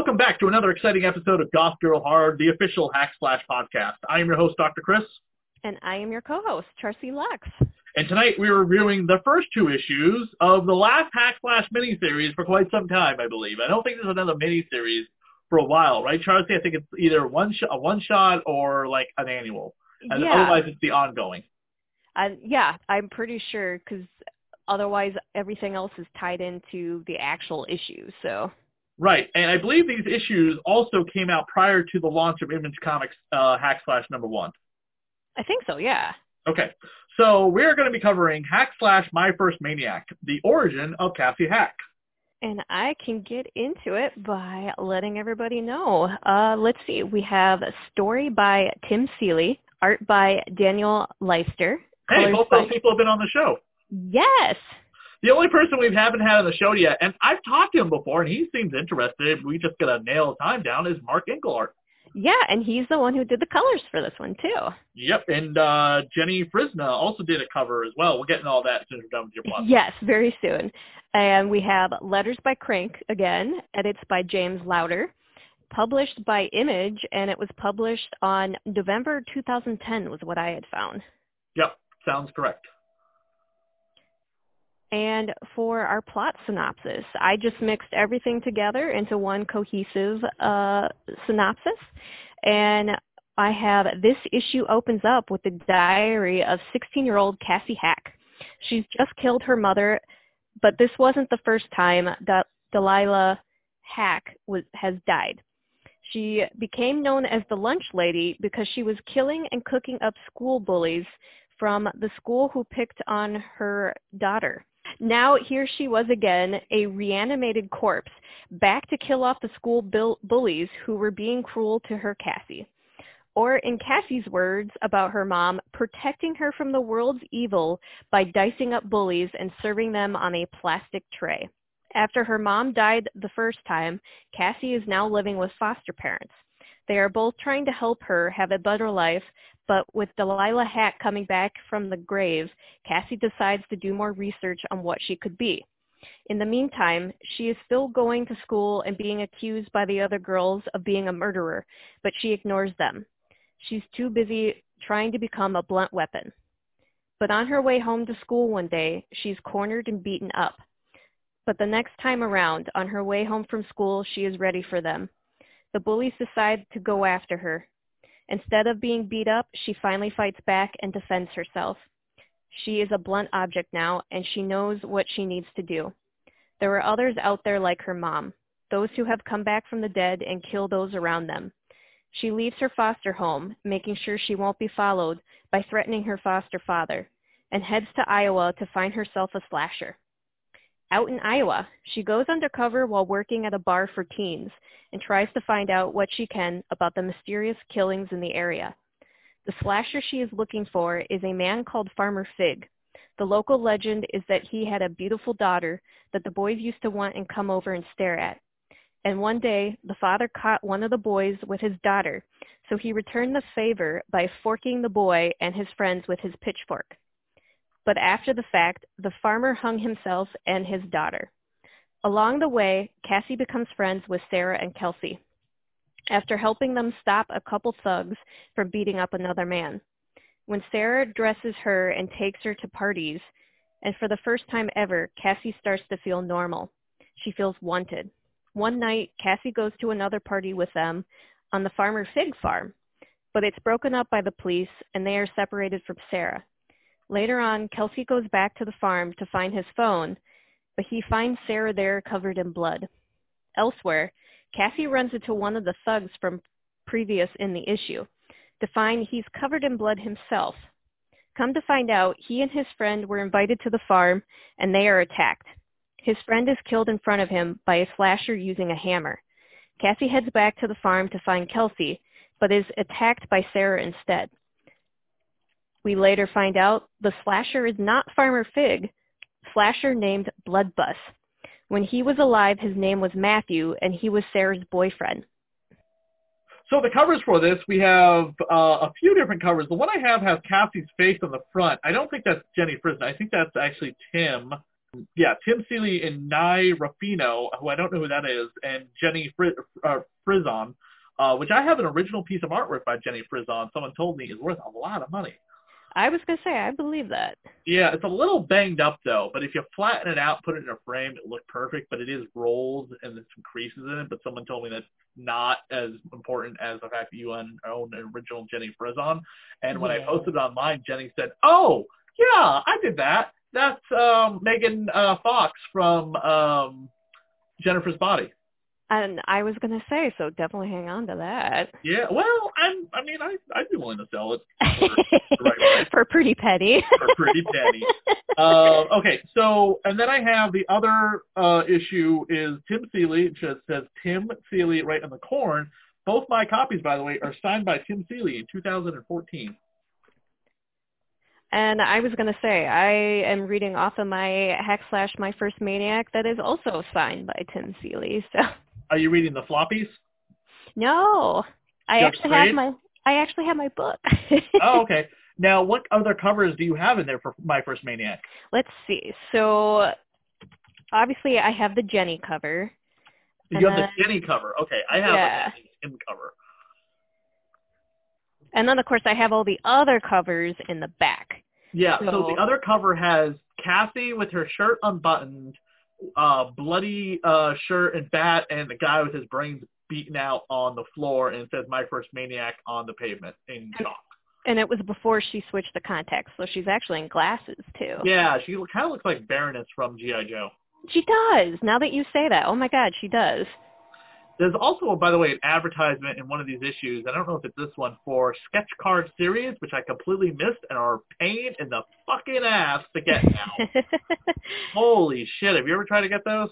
Welcome back to another exciting episode of Goth Girl Horror, the official Hack Slash podcast. I am your host, Dr. Chris. And I am your co-host, Tracy Lux. And tonight we're reviewing the first two issues of the last Hack Slash miniseries for quite some time, I believe. I don't think there's another miniseries for a while, right, Tracy? I think it's either one sh- a one shot or like an annual. And yeah. otherwise it's the ongoing. Uh, yeah, I'm pretty sure because otherwise everything else is tied into the actual issue. So. Right, and I believe these issues also came out prior to the launch of Image Comics uh, Hack Slash number one. I think so, yeah. Okay, so we're going to be covering Hack Slash My First Maniac, the origin of Cassie Hack. And I can get into it by letting everybody know. Uh, let's see, we have a story by Tim Seeley, art by Daniel Leister. Hey, both by... those people have been on the show. Yes. The only person we haven't had on the show yet, and I've talked to him before, and he seems interested. We just got to nail the time down. Is Mark Englert? Yeah, and he's the one who did the colors for this one too. Yep, and uh, Jenny Frison also did a cover as well. We'll get into all that as soon as we're done with your plot. Yes, very soon. And we have Letters by Crank again, edits by James Lowder, published by Image, and it was published on November 2010 was what I had found. Yep, sounds correct. And for our plot synopsis, I just mixed everything together into one cohesive uh, synopsis. And I have this issue opens up with the diary of 16-year-old Cassie Hack. She's just killed her mother, but this wasn't the first time that Delilah Hack was, has died. She became known as the lunch lady because she was killing and cooking up school bullies from the school who picked on her daughter. Now here she was again, a reanimated corpse, back to kill off the school bullies who were being cruel to her Cassie. Or in Cassie's words about her mom, protecting her from the world's evil by dicing up bullies and serving them on a plastic tray. After her mom died the first time, Cassie is now living with foster parents. They are both trying to help her have a better life, but with Delilah Hack coming back from the grave, Cassie decides to do more research on what she could be. In the meantime, she is still going to school and being accused by the other girls of being a murderer, but she ignores them. She's too busy trying to become a blunt weapon. But on her way home to school one day, she's cornered and beaten up. But the next time around, on her way home from school, she is ready for them. The bullies decide to go after her. Instead of being beat up, she finally fights back and defends herself. She is a blunt object now, and she knows what she needs to do. There are others out there like her mom, those who have come back from the dead and kill those around them. She leaves her foster home, making sure she won't be followed by threatening her foster father, and heads to Iowa to find herself a slasher. Out in Iowa, she goes undercover while working at a bar for teens and tries to find out what she can about the mysterious killings in the area. The slasher she is looking for is a man called Farmer Fig. The local legend is that he had a beautiful daughter that the boys used to want and come over and stare at. And one day, the father caught one of the boys with his daughter, so he returned the favor by forking the boy and his friends with his pitchfork but after the fact, the farmer hung himself and his daughter. Along the way, Cassie becomes friends with Sarah and Kelsey after helping them stop a couple thugs from beating up another man. When Sarah dresses her and takes her to parties, and for the first time ever, Cassie starts to feel normal. She feels wanted. One night, Cassie goes to another party with them on the Farmer Fig farm, but it's broken up by the police and they are separated from Sarah. Later on, Kelsey goes back to the farm to find his phone, but he finds Sarah there covered in blood. Elsewhere, Cassie runs into one of the thugs from previous in the issue to find he's covered in blood himself. Come to find out, he and his friend were invited to the farm and they are attacked. His friend is killed in front of him by a slasher using a hammer. Cassie heads back to the farm to find Kelsey, but is attacked by Sarah instead. We later find out the slasher is not Farmer Fig, slasher named Bloodbus. When he was alive, his name was Matthew, and he was Sarah's boyfriend. So the covers for this, we have uh, a few different covers. The one I have has Cassie's face on the front. I don't think that's Jenny Frison. I think that's actually Tim yeah, Tim Seeley and Nei Ruffino, who I don't know who that is, and Jenny Fri- uh, Frison, uh, which I have an original piece of artwork by Jenny Frison. Someone told me is worth a lot of money. I was gonna say I believe that. Yeah, it's a little banged up though, but if you flatten it out, put it in a frame, it look perfect. But it is rolled and there's some creases in it. But someone told me that's not as important as the fact that you own, an original Jenny Frison. And when I posted it online, Jenny said, "Oh, yeah, I did that. That's um, Megan uh, Fox from um, Jennifer's Body." And I was gonna say, so definitely hang on to that. Yeah, well, I'm. I mean, I I'd be willing to sell it for, right. For pretty penny. for pretty penny. Uh, okay, so and then I have the other uh, issue is Tim Seeley. It just says Tim Seeley right on the corn. Both my copies, by the way, are signed by Tim Seeley in 2014. And I was going to say, I am reading off of my Hack Slash My First Maniac that is also signed by Tim Seeley. So Are you reading the floppies? no, I actually have my I actually have my book. Oh, okay. Now, what other covers do you have in there for My First Maniac? Let's see. So obviously, I have the Jenny cover. You have And the Jenny cover. Okay, I have Yeah. the Tim cover. And then, of course, I have all the other covers in the back. Yeah, so, So- the other cover has Cassie with her shirt unbuttoned, uh, bloody uh, shirt and bat, and the guy with his brains beaten out on the floor, and it says "My First Maniac" on the pavement in chalk. And it was before she switched the contacts, so she's actually in glasses, too. Yeah, she kind of looks like Baroness from GI Joe. She does. Now that you say that. Oh, my God, she does. There's also, by the way, an advertisement in one of these issues. I don't know if it's this one for sketch card series, which I completely missed and are a pain in the fucking ass to get now. Holy shit! Have you ever tried to get those?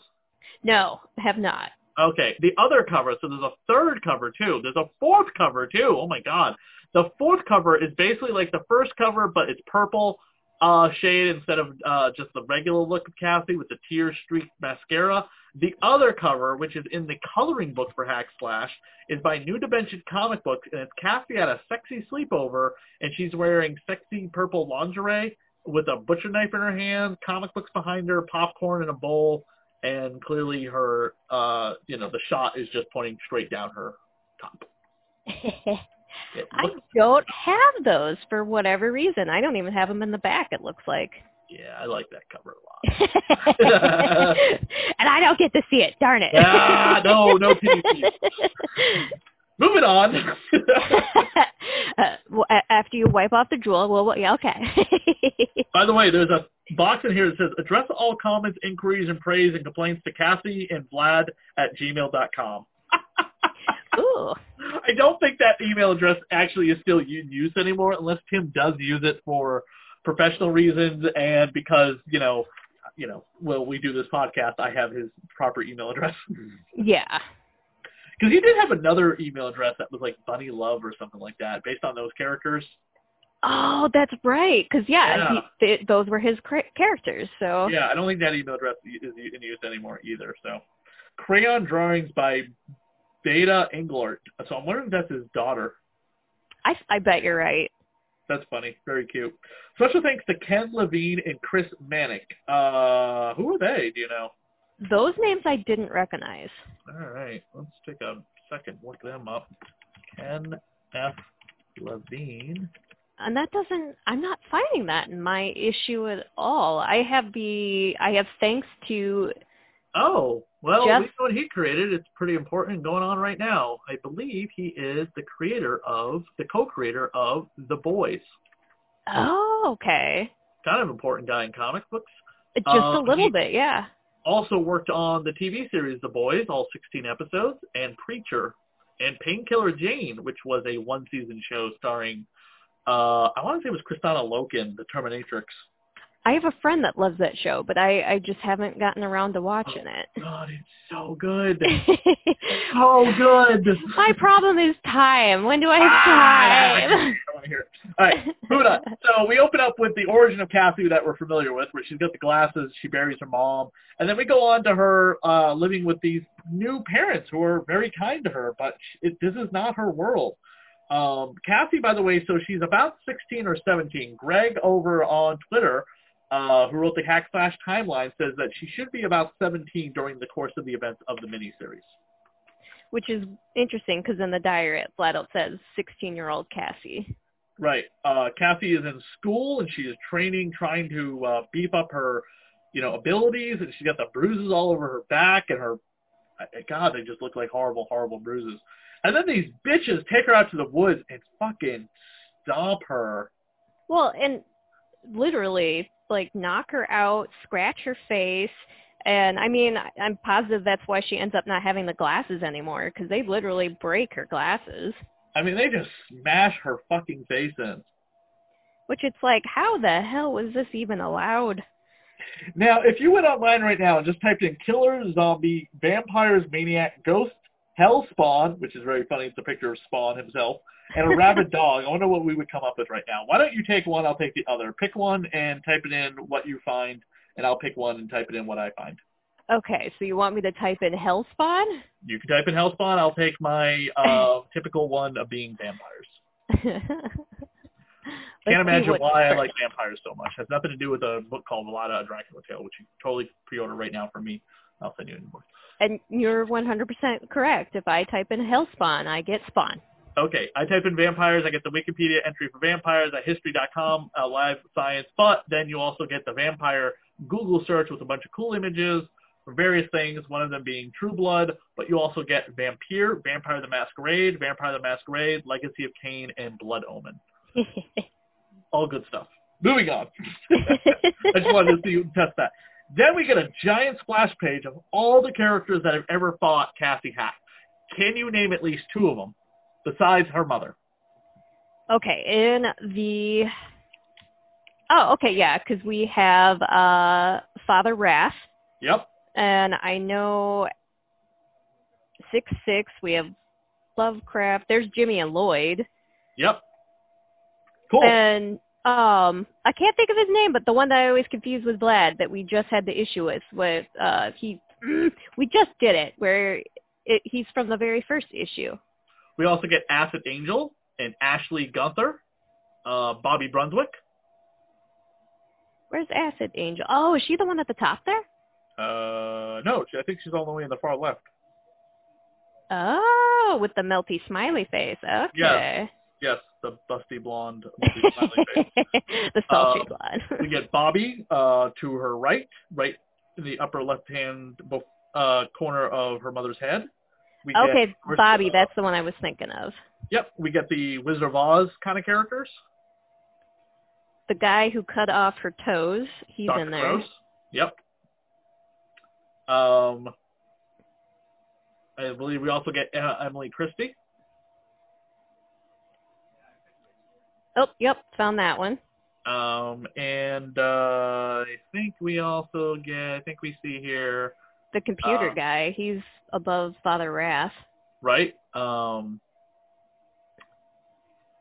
no, have not. Okay, the other cover. So there's a third cover too. There's a fourth cover too. Oh my god. The fourth cover is basically like the first cover, but it's purple uh, shade instead of uh, just the regular look of Cassie with the tear streaked mascara. The other cover, which is in the coloring book for Hack Slash, is by New Dimension Comic Books, and it's Cassie at a sexy sleepover, and she's wearing sexy purple lingerie with a butcher knife in her hand, comic books behind her, popcorn in a bowl, and clearly her, uh, you know, the shot is just pointing straight down her top. I don't have those for whatever reason. I don't even have them in the back, it looks like. Yeah, I like that cover a lot. and I don't get to see it. Darn it. ah, no, no TVC. Moving on. uh, well, after you wipe off the drool, well, yeah, okay. By the way, there's a box in here that says address all comments, inquiries, and praise and complaints to Cassie and Vlad at gmail.com. Ooh. I don't think that email address actually is still in use anymore unless Tim does use it for professional reasons and because, you know, you know, well, we do this podcast, I have his proper email address. Yeah. Because he did have another email address that was like Bunny Love or something like that, based on those characters. Oh, that's right. Because yeah, Yeah. He, th- those were his cra- characters. So Yeah, I don't think that email address is in use anymore either. So, crayon drawings by Beta Englert. So I'm wondering if that's his daughter. I, I bet you're right. That's funny. Very cute. Special thanks to Ken Levine and Chris Manick. Uh, who are they? Do you know? Those names I didn't recognize. All right, let's take a second. Look them up. Ken F. Levine. And that doesn't. I'm not finding that in my issue at all. I have the. I have thanks to. Oh, well, Jeff- we know what he created. It's pretty important going on right now. I believe he is the creator of, the co-creator of The Boys. Oh, okay. Kind of important guy in comic books. Just Uh, a little bit, yeah. Also worked on the TV series The Boys, all 16 episodes, and Preacher, and Painkiller Jane, which was a one-season show starring, uh, I want to say it was Kristanna Loken, the Terminatrix. I have a friend that loves that show, but I, I just haven't gotten around to watching it. God, it's so good. so good. My problem is time. When do I Ah, have don't time? want to hear it. All right, moving on. So we open up with the origin of Kathy that we're familiar with, where she's got the glasses, she buries her mom, and then we go on to her uh, living with these new parents who are very kind to her, but it, this is not her world. Um, Cassie, by the way, so she's about 16 or 17. Greg over on Twitter uh, who wrote the Hack Slash timeline, says that she should be about 17 during the course of the events of the miniseries. Which is interesting because in the diary it flat out says 16-year-old Cassie. Right. Uh, Cassie is in school and she is training, trying to uh, beef up her, you know, abilities, and she's got the bruises all over her back and her. God, they just look like horrible, horrible bruises. And then these bitches take her out to the woods and fucking stomp her. Well, and literally, like, knock her out, scratch her face. And I mean, I'm positive that's why she ends up not having the glasses anymore because they literally break her glasses. I mean, they just smash her fucking face in. Which it's like, how the hell was this even allowed? Now, if you went online right now and just typed in killer, zombie, vampires, maniac, ghost, hell spawn, which is very funny, it's a picture of Spawn himself, and a rabid dog, I wonder what we would come up with right now. Why don't you take one, I'll take the other. Pick one and type it in what you find, and I'll pick one and type it in what I find. Okay, so you want me to type in Hellspawn? You can type in Hellspawn. I'll take my uh, typical one of being vampires. Can't imagine why I like vampires so much. It has nothing to do with a book called Velada, a Dracula Tale, which you totally pre-order right now for me. I'll send you an invoice. And you're 100% correct. If I type in Hellspawn, I get Spawn. Okay, I type in vampires, I get the Wikipedia entry for vampires at history.com, uh, live science, but then you also get the vampire Google search with a bunch of cool images for various things, one of them being True Blood, but you also get Vampire, Vampire the Masquerade, Vampire the Masquerade, Legacy of Kain, and Blood Omen. All good stuff. Moving on. I just wanted to see you test that. Then we get a giant splash page of all the characters that have ever fought Cassie Hack. Can you name at least two of them besides her mother? Okay, in the Oh, okay, yeah, because we have uh, Father Wrath. Yep. And I know six six. We have Lovecraft. There's Jimmy and Lloyd. Yep. Cool. And um, I can't think of his name, but the one that I always confuse with Vlad that we just had the issue with. With uh, he, we just did it where it, he's from the very first issue. We also get Acid Angel and Ashley Gunther, uh, Bobby Brunswick. Where's Acid Angel? Oh, is she the one at the top there? Uh, no, I think she's all the way in the far left. Oh, with the melty smiley face. Okay. Yes, yes the busty blonde melty smiley face. the sultry uh, blonde. we get Bobby uh, to her right, right in the upper left-hand uh, corner of her mother's head. We okay, get, Bobby, that's the one I was thinking of. Yep, we get the Wizard of Oz kind of characters. The guy who cut off her toes, he's Dr. in there. Gross. Yep. Um, I believe we also get uh, Emily Christie. Oh, yep, found that one. Um, and uh, I think we also get, I think we see here the computer uh, guy. He's above Father Wrath. Right. Um,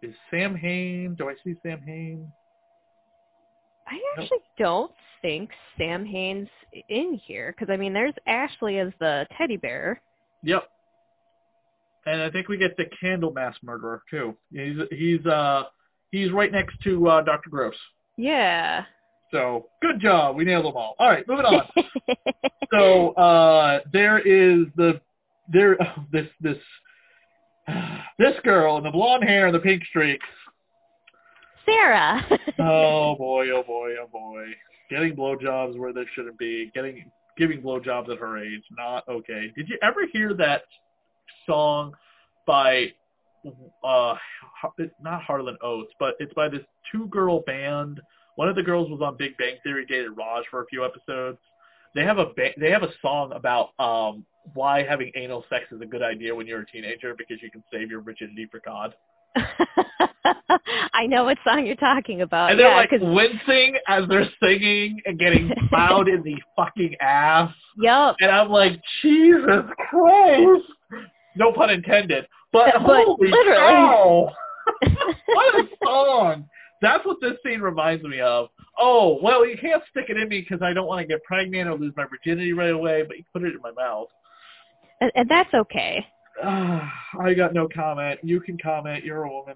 is Sam Hain? Do I see Sam Hain? I actually don't think Sam Hain's in here because I mean, there's Ashley as the teddy bear. Yep. And I think we get the Candlemass murderer too. He's he's uh he's right next to uh, Dr. Gross. Yeah. So good job. We nailed them all. All right, moving on. so uh there is the there oh, this this this girl in the blonde hair and the pink streaks Sarah. oh boy, oh boy, oh boy. Getting blowjobs where they shouldn't be. Getting giving blowjobs at her age, not okay. Did you ever hear that song by uh not Hall and Oates, but it's by this two girl band. One of the girls was on Big Bang Theory, dated Raj for a few episodes. They have a ba- they have a song about um why having anal sex is a good idea when you're a teenager because you can save your virginity for God. I know what song you're talking about. And they're yeah, like cause... wincing as they're singing and getting plowed in the fucking ass. Yep. And I'm like, Jesus Christ. No pun intended. But, but holy literally. cow. what a song. That's what this scene reminds me of. Oh, well, you can't stick it in me because I don't want to get pregnant or lose my virginity right away, but you put it in my mouth. And, and that's okay. Uh, I got no comment. You can comment. You're a woman.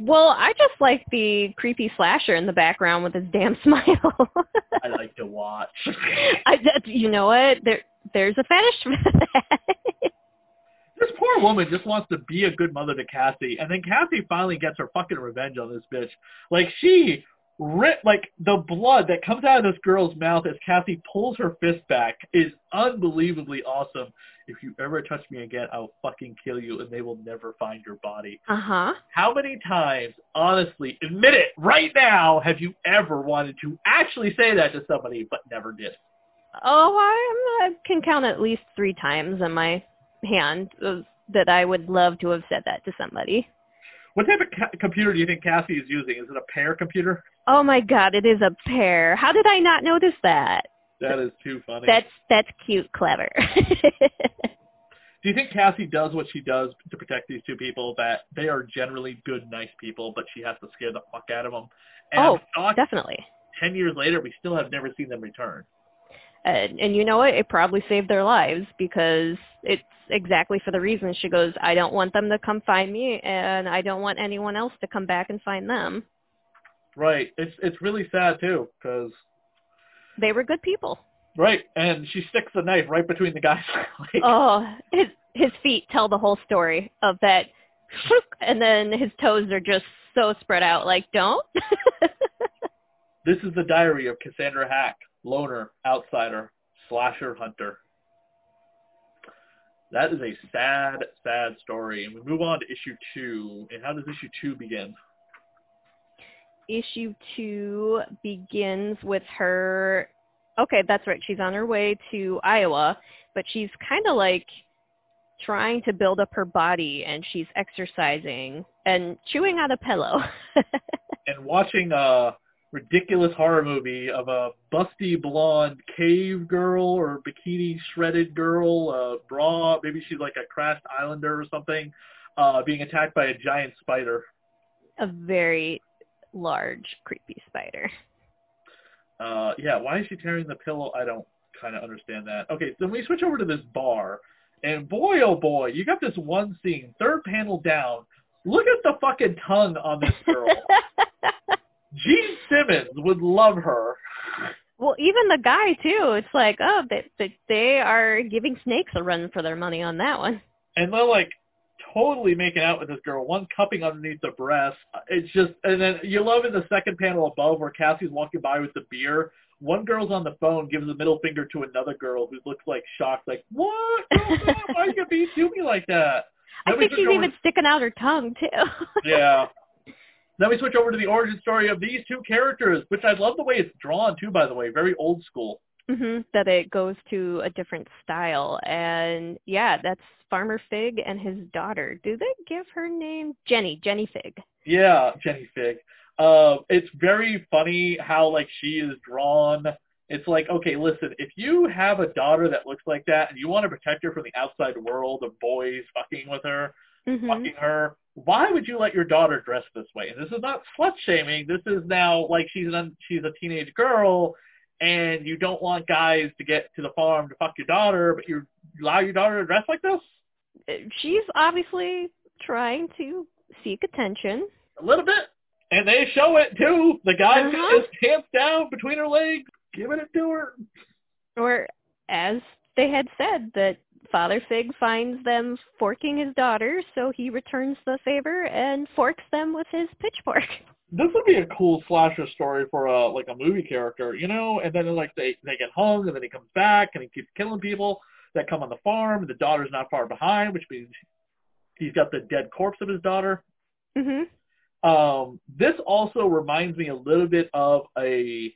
Well, I just like the creepy slasher in the background with his damn smile. I like to watch. I, you know what? There, there's a fetish for that. This poor woman just wants to be a good mother to Cassie, and then Cassie finally gets her fucking revenge on this bitch. Like she rip like the blood that comes out of this girl's mouth as Cassie pulls her fist back is unbelievably awesome. If you ever touch me again, I'll fucking kill you, and they will never find your body. uh huh. How many times, honestly, admit it right now, have you ever wanted to actually say that to somebody but never did? Oh, I, I can count at least three times in my hand of- that I would love to have said that to somebody. What type of ca- computer do you think Cassie is using? Is it a pear computer? Oh my God, it is a pear. How did I not notice that? That is too funny. That's that's cute, clever. Do you think Cassie does what she does to protect these two people? That they are generally good, nice people, but she has to scare the fuck out of them. And Oh, Definitely. ten years later, we still have never seen them return. And, and you know what? It probably saved their lives because it's exactly for the reason she goes, I don't want them to come find me and I don't want anyone else to come back and find them. Right. It's it's really sad too, because They were good people. right, and she sticks the knife right between the guy's legs. Oh, his his feet tell the whole story of that and then his toes are just so spread out like don't. This is the diary of Cassandra Hack, loner, outsider, slasher hunter. That is a sad, sad story. And we move on to issue two. And how does issue two begin? issue two begins with her okay that's right she's on her way to iowa but she's kind of like trying to build up her body and she's exercising and chewing on a pillow And watching a ridiculous horror movie of a busty blonde cave girl or bikini shredded girl, uh, bra, maybe she's like a crashed islander or something, uh, being attacked by a giant spider. a very large creepy spider Uh, yeah, why is she tearing the pillow? I don't kind of understand that. Okay, so we switch over to this bar, and boy, oh boy, you got this one scene, third panel down. Look at the fucking tongue on this girl. Gene Simmons would love her. well even the guy too it's like oh they, they they are giving snakes a run for their money on that one And they're like totally making out with this girl, one cupping underneath the breast. It's just, and then you love in the second panel above where Cassie's walking by with the beer. One girl's on the phone, gives a middle finger to another girl who looks like shocked, like, what? Girl, Why are you going to me like that? i think she's even sticking out her tongue too Yeah. Then we switch over to the origin story of these two characters, which I love the way it's drawn too, by the way. Very old school. hmm that it goes to a different style. And yeah, that's Farmer Fig and his daughter. Do they give her name? Jenny, Jenny Fig. Yeah, Jenny Fig. Uh, it's very funny how like she is drawn. It's like, okay, listen, if you have a daughter that looks like that and you want to protect her from the outside world of boys fucking with her, hmm fucking her, why would you let your daughter dress this way? And this is not slut shaming. This is now like she's an she's a teenage girl, and you don't want guys to get to the farm to fuck your daughter, but you allow your daughter to dress like this She's obviously trying to seek attention. a little bit, and they show it too. The got Uh-huh. his pants down between her legs, giving it to her. Or as they had said, that Father Fig finds them forking his daughter, so he returns the favor and forks them with his pitchfork. This would be a cool slasher story for a like a movie character, you know. And then like they they get hung, and then he comes back, and he keeps killing people that come on the farm. And the daughter's not far behind, which means he's got the dead corpse of his daughter. hmm Um, this also reminds me a little bit of a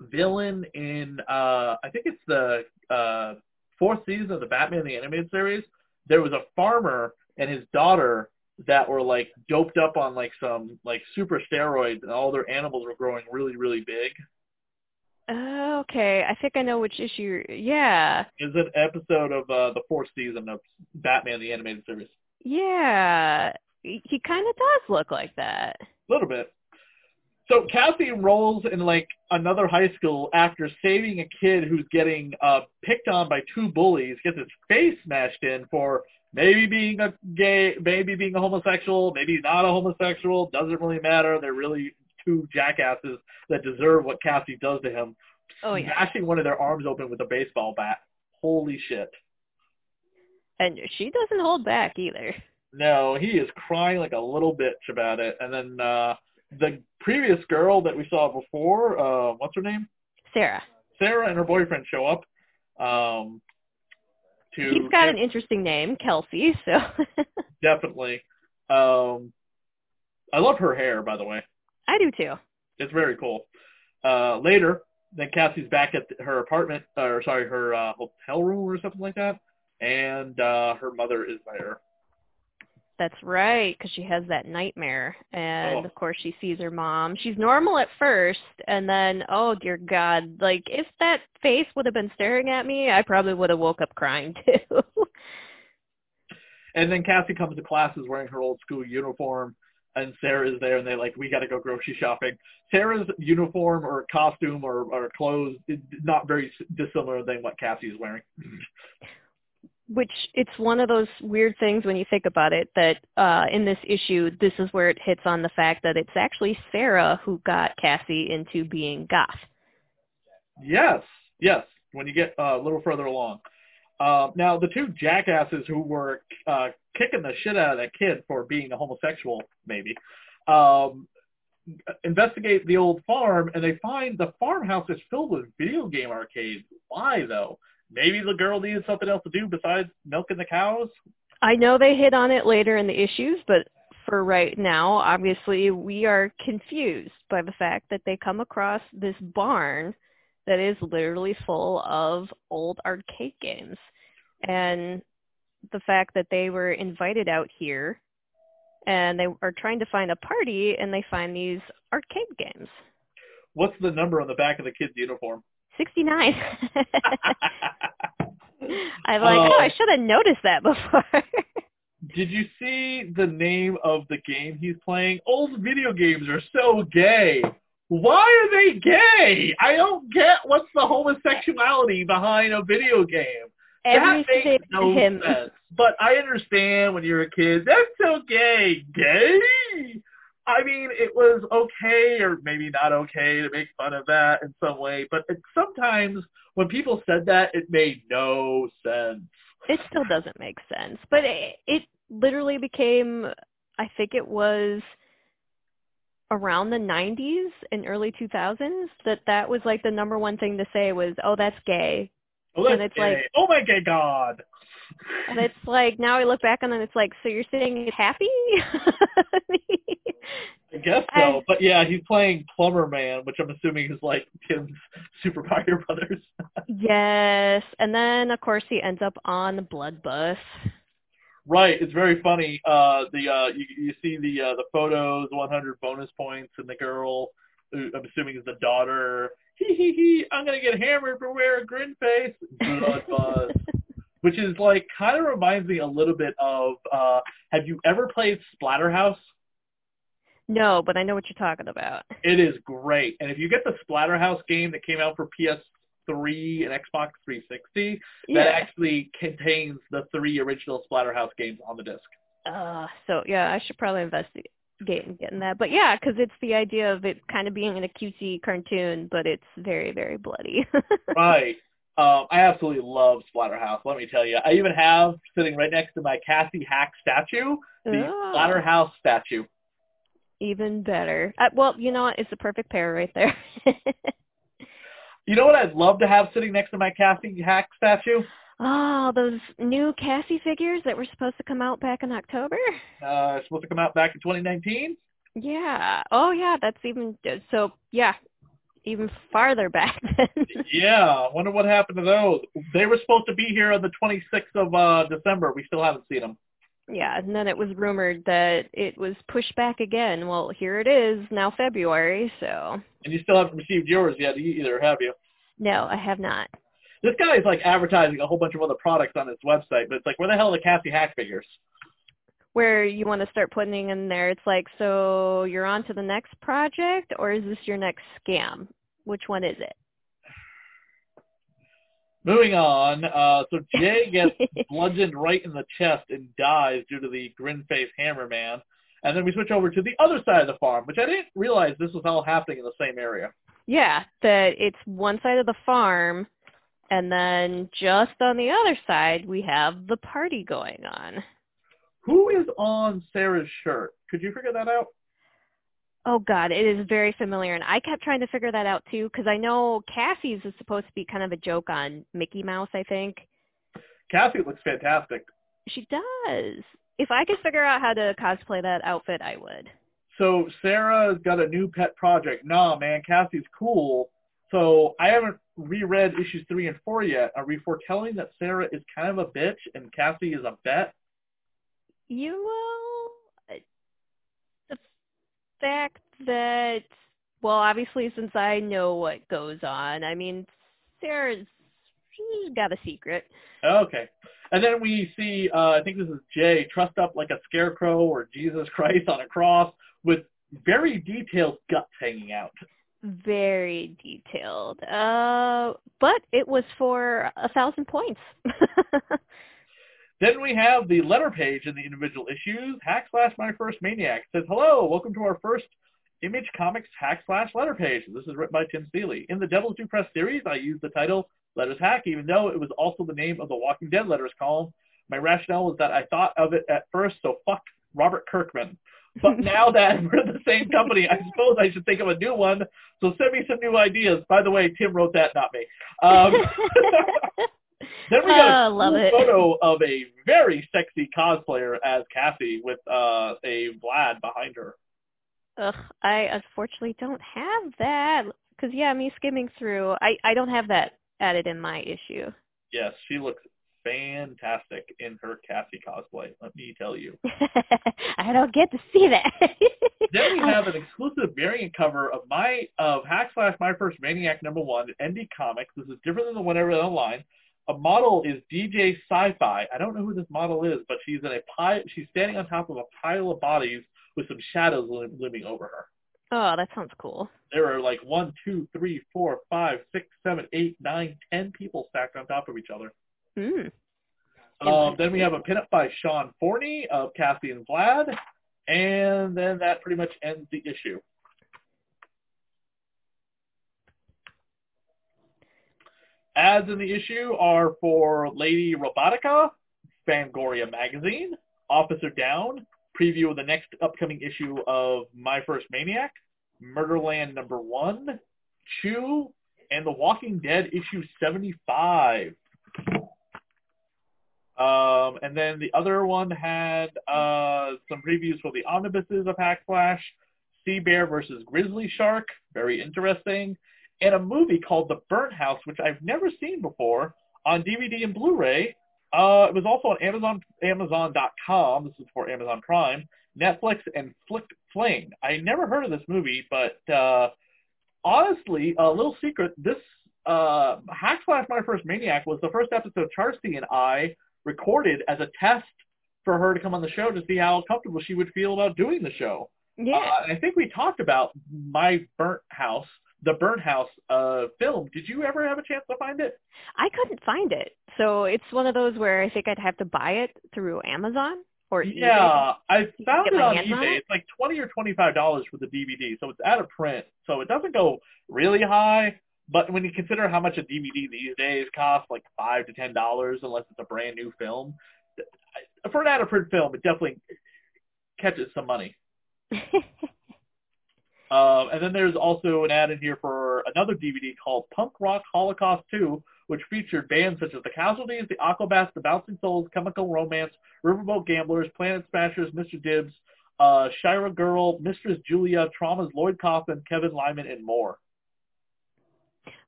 villain in uh, I think it's the uh, fourth season of the Batman the Animated Series. There was a farmer and his daughter that were like doped up on like some like super steroids, and all their animals were growing really really big. Okay, I think I know which issue. Yeah, It's an episode of uh, the fourth season of Batman the Animated Series. yeah. He kind of does look like that. A little bit. So Cassie enrolls in like another high school after saving a kid who's getting uh, picked on by two bullies, gets his face smashed in for maybe being a gay, maybe being a homosexual, maybe not a homosexual, doesn't really matter. They're really two jackasses that deserve what Cassie does to him. Oh yeah. Smashing one of their arms open with a baseball bat. Holy shit. And she doesn't hold back either. No, he is crying like a little bitch about it. And then uh the previous girl that we saw before, uh what's her name? Sarah. Sarah and her boyfriend show up. Um to He's got an interesting name, Kelsey, so definitely. Um I love her hair by the way. I do too. It's very cool. Uh later, then Cassie's back at her apartment or sorry, her uh hotel room or something like that. And uh her mother is there. That's right, because she has that nightmare, and Oh. of course she sees her mom. She's normal at first, and then oh dear God, like if that face would have been staring at me, I probably would have woke up crying too. And then Cassie comes to classes wearing her old school uniform, and Sarah is there, and they're like, "We got to go grocery shopping." Sarah's uniform or costume or, or clothes is not very dissimilar than what Cassie is wearing. Which it's one of those weird things when you think about it that uh in this issue, this is where it hits on the fact that it's actually Sarah who got Cassie into being goth. Yes, yes. When you get uh, a little further along. Uh, now, the two jackasses who were uh, kicking the shit out of that kid for being a homosexual, maybe, um, investigate the old farm, and they find the farmhouse is filled with video game arcades. Why, though? Maybe the girl needed something else to do besides milking the cows? I know they hit on it later in the issues, but for right now, obviously we are confused by the fact that they come across this barn that is literally full of old arcade games. And the fact that they were invited out here and they are trying to find a party and they find these arcade games. What's the number on the back of the kid's uniform? 69. I'm like, Oh. oh, I um, should have noticed that before. Did you see the name of the game he's playing? Old video games are so gay. Why are they gay? I don't get what's the homosexuality behind a video game. that makes no him. sense. But I understand when you're a kid, that's so gay. Gay? I mean, it was okay or maybe not okay to make fun of that in some way, but it, sometimes when people said that, it made no sense. It still doesn't make sense, but it, it literally became. I think it was around the 90s and early 2000s that that was like the number one thing to say was, "Oh, that's gay," Oh, that's And it's gay. like- oh my gay god. and it's like now I look back on it, it's like, so you're saying it's happy? I guess so. I- but yeah, he's playing Plumber Man, which I'm assuming is like Tim's Super Mario Brothers. yes, and then of course he ends up on the blood bus. right. It's very funny. Uh, the uh, you, you see the uh, the photos, 100 bonus points, and the girl, who I'm assuming is the daughter. Hee hee hee! I'm gonna get hammered for wearing a grin face. Blood bus. Which is like kind of reminds me a little bit of. Uh, have you ever played Splatterhouse? No, but I know what you're talking about. It is great. And if you get the Splatterhouse game that came out for PS3 and Xbox 360, Yeah. that actually contains the three original Splatterhouse games on the disc. Uh, so yeah, I should probably investigate and get in getting that. But yeah, because it's the idea of it kind of being in a cutesy cartoon, but it's very, very bloody. Right. Um, I absolutely love Splatterhouse, let me tell you. I even have, sitting right next to my Cassie Hack statue, the Oh, Splatterhouse statue. Even better. Uh, well, you know what? It's the perfect pair right there. You know what I'd love to have sitting next to my Cassie Hack statue? oh, those new Cassie figures that were supposed to come out back in October? Uh, supposed to come out back in 2019. Yeah. Oh, yeah. That's even so. Yeah, even farther back then. Yeah, I wonder what happened to those. They were supposed to be here on the 26th of uh, December. We still haven't seen them. yeah, and then it was rumored that it was pushed back again. Well, here it is now, February. So And you still haven't received yours yet either, have you? no, I have not. This guy is like advertising a whole bunch of other products on his website, but it's like, where the hell are the Cassie Hack figures? Where you want to start putting in there, it's like, so you're on to the next project, or is this your next scam? Which one is it? Moving on, uh, so Jay gets bludgeoned right in the chest and dies due to the grin face hammer man. And then we switch over to the other side of the farm, which I didn't realize this was all happening in the same area. Yeah, that it's one side of the farm, and then just on the other side we have the party going on. Who is on Sarah's shirt? Could you figure that out? Oh God, it is very familiar, and I kept trying to figure that out too because I know Cassie's is supposed to be kind of a joke on Mickey Mouse. I think Cassie looks fantastic. she does. If I could figure out how to cosplay that outfit, I would. So Sarah's got a new pet project. Nah, man, Cassie's cool. So I haven't reread issues three and four yet. Are we foretelling that Sarah is kind of a bitch and Cassie is a bet? You will. Fact that, well, obviously, since I know what goes on, I mean, Sarah's she's got a secret. Okay. And then we see, uh, I think this is Jay, trussed up like a scarecrow or Jesus Christ on a cross with very detailed guts hanging out. Very detailed. Uh, but it was for a thousand points. Then we have the letter page in the individual issues. Hack slash my first maniac says, hello, welcome to our first Image Comics hack slash letter page. This is written by Tim Seeley. In the Devil's Due Press series, I used the title Letters Hack, even though it was also the name of the Walking Dead letters column. My rationale was that I thought of it at first, so fuck Robert Kirkman. But now that we're the same company, I suppose I should think of a new one. So send me some new ideas. By the way, Tim wrote that, not me. Um, then we got Oh, a cool it. photo of a very sexy cosplayer as Cassie with uh, a Vlad behind her. Ugh, I unfortunately don't have that. Because, yeah, me skimming through, I, I don't have that added in my issue. Yes, she looks fantastic in her Cassie cosplay. Let me tell you. I don't get to see that. Then we have an exclusive variant cover of my of Hack Slash My First Maniac number one, Indie Comics. This is different than the one I read online. A model is DJ Sci-Fi. I don't know who this model is, but she's in a pile. She's standing on top of a pile of bodies with some shadows loom- looming over her. oh, that sounds cool. There are like one, two, three, four, five, six, seven, eight, nine, ten people stacked on top of each other. Mm. Um, then we have a pinup by Sean Forney of Cassie and Vlad, and then that pretty much ends the issue. Ads in the issue are for Lady Robotika, Fangoria Magazine, Officer Down, preview of the next upcoming issue of My First Maniac, Murderland number one, Chew, and The Walking Dead issue 75. Um, and then the other one had uh, some previews for the omnibuses of Hack Slash, Sea Bear versus Grizzly Shark, very interesting, and a movie called The Burnt House, which I've never seen before, on DVD and Blu-ray. Uh, it was also on Amazon, Amazon.com. This is for Amazon Prime, Netflix, and Flick Fling. I never heard of this movie, but uh, honestly, a little secret: this uh, Hack Slash My First Maniac was the first episode Charcy and I recorded as a test for her to come on the show to see how comfortable she would feel about doing the show. Yeah. Uh, I think we talked about my burnt house, the burnt house uh, film. Did you ever have a chance to find it? I couldn't find it. So it's one of those where I think I'd have to buy it through Amazon or eBay. Yeah, I found it on hands on eBay. it? It's like twenty or twenty-five dollars for the DVD, so it's out of print. So it doesn't go really high. But when you consider how much a DVD these days costs, like five to ten dollars, unless it's a brand new film, for an out of print film, it definitely catches some money. Um, and then there's also an ad in here for another DVD called Punk Rock Holocaust 2, which featured bands such as The Casualties, The Aquabats, The Bouncing Souls, Chemical Romance, Riverboat Gamblers, Planet Smashers, Mr. Dibbs, uh, Shiragirl, Mistress Julia, Troma's Lloyd Kaufman, Kevin Lyman, and more.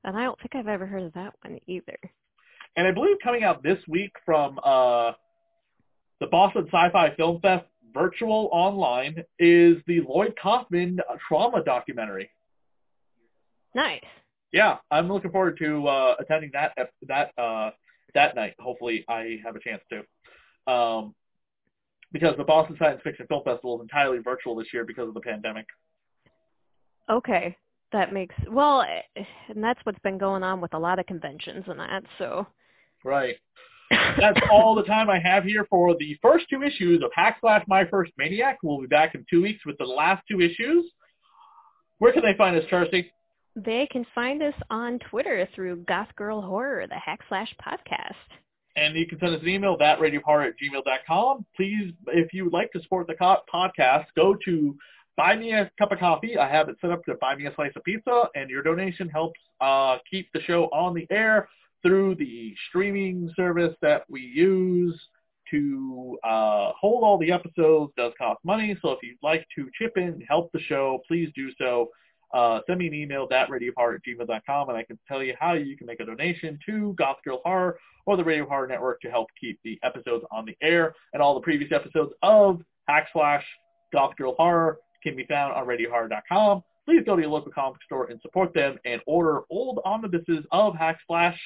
and I don't think I've ever heard of that one either. And I believe coming out this week from uh, the Boston Sci-Fi Film Fest virtual online is the Lloyd Kaufman Troma documentary. Nice. yeah, I'm looking forward to uh, attending that that uh, that night. Hopefully, I have a chance to, um, because the Boston Science Fiction Film Festival is entirely virtual this year because of the pandemic. Okay. That makes well, eh, and that's what's been going on with a lot of conventions and that. So. Right. That's all the time I have here for the first two issues of Hack Slash My First Maniac. We'll be back in two weeks with the last two issues. Where can they find us, Charcy? They can find us on Twitter through Goth Girl Horror, the Hack Slash podcast. And you can send us an email, thatradiohorror at gmail.com. Please, if you would like to support the co- podcast, go to buy me a cup of coffee. I have it set up to buy me a slice of pizza, and your donation helps uh, keep the show on the air through the streaming service that we use to uh, hold all the episodes does cost money. So if you'd like to chip in and help the show, please do so. Uh, send me an email, thatradiohorror at gmail.com, and I can tell you how you can make a donation to Goth Girl Horror or the Radio Horror Network to help keep the episodes on the air. And all the previous episodes of Hack Slash Goth Girl Horror can be found on radiohorror.com. Please go to your local comic store and support them and order old omnibuses of Hack Slash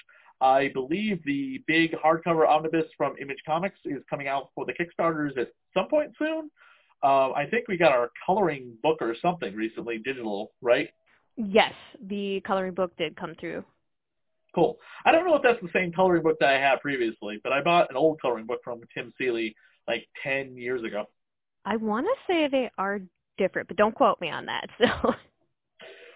I believe the big hardcover omnibus from Image Comics is coming out for the Kickstarters at some point soon. Uh, I think we got our coloring book or something recently, digital, right? Yes, the coloring book did come through. Cool. I don't know if that's the same coloring book that I had previously, but I bought an old coloring book from Tim Seeley like 10 years ago. I want to say they are different, but don't quote me on that. So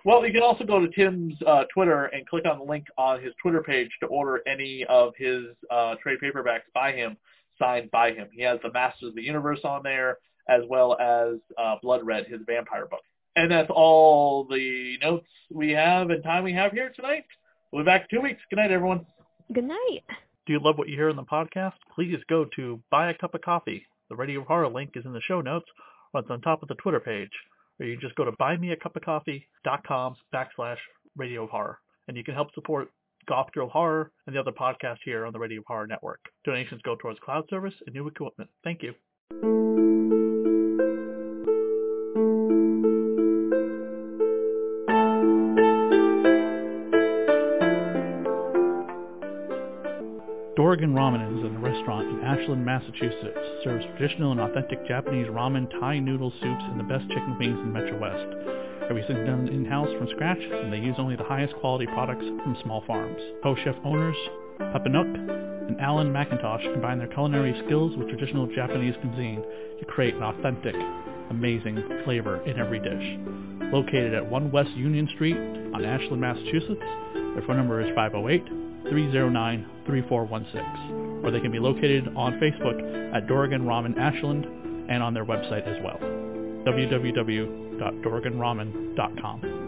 well, you can also go to Tim's uh, Twitter and click on the link on his Twitter page to order any of his uh, trade paperbacks by him, signed by him. He has the Masters of the Universe on there, as well as uh, Blood Red, his vampire book. And that's all the notes we have and time we have here tonight. We'll be back in two weeks. Good night, everyone. Good night. Do you love what you hear in the podcast? Please go to Buy a Cup of Coffee. The Radio Horror link is in the show notes, or it's on top of the Twitter page or you can just go to buymeacupofcoffee.com backslash radio horror. And you can help support Goth Girl Horror and the other podcasts here on the Radio Horror Network. Donations go towards cloud service and new equipment. Thank you. Doragon Ramen is a restaurant in Ashland, Massachusetts. Serves traditional and authentic Japanese ramen, Thai noodle soups, and the best chicken wings in Metro West. Everything done in-house from scratch, and they use only the highest quality products from small farms. Co-chef owners Papanuk and Alan McIntosh combine their culinary skills with traditional Japanese cuisine to create an authentic, amazing flavor in every dish. Located at 1 West Union Street on Ashland, Massachusetts, their phone number is 508 309-3416, or they can be located on Facebook at Doragon Ramen Ashland and on their website as well, www.doragonramen.com.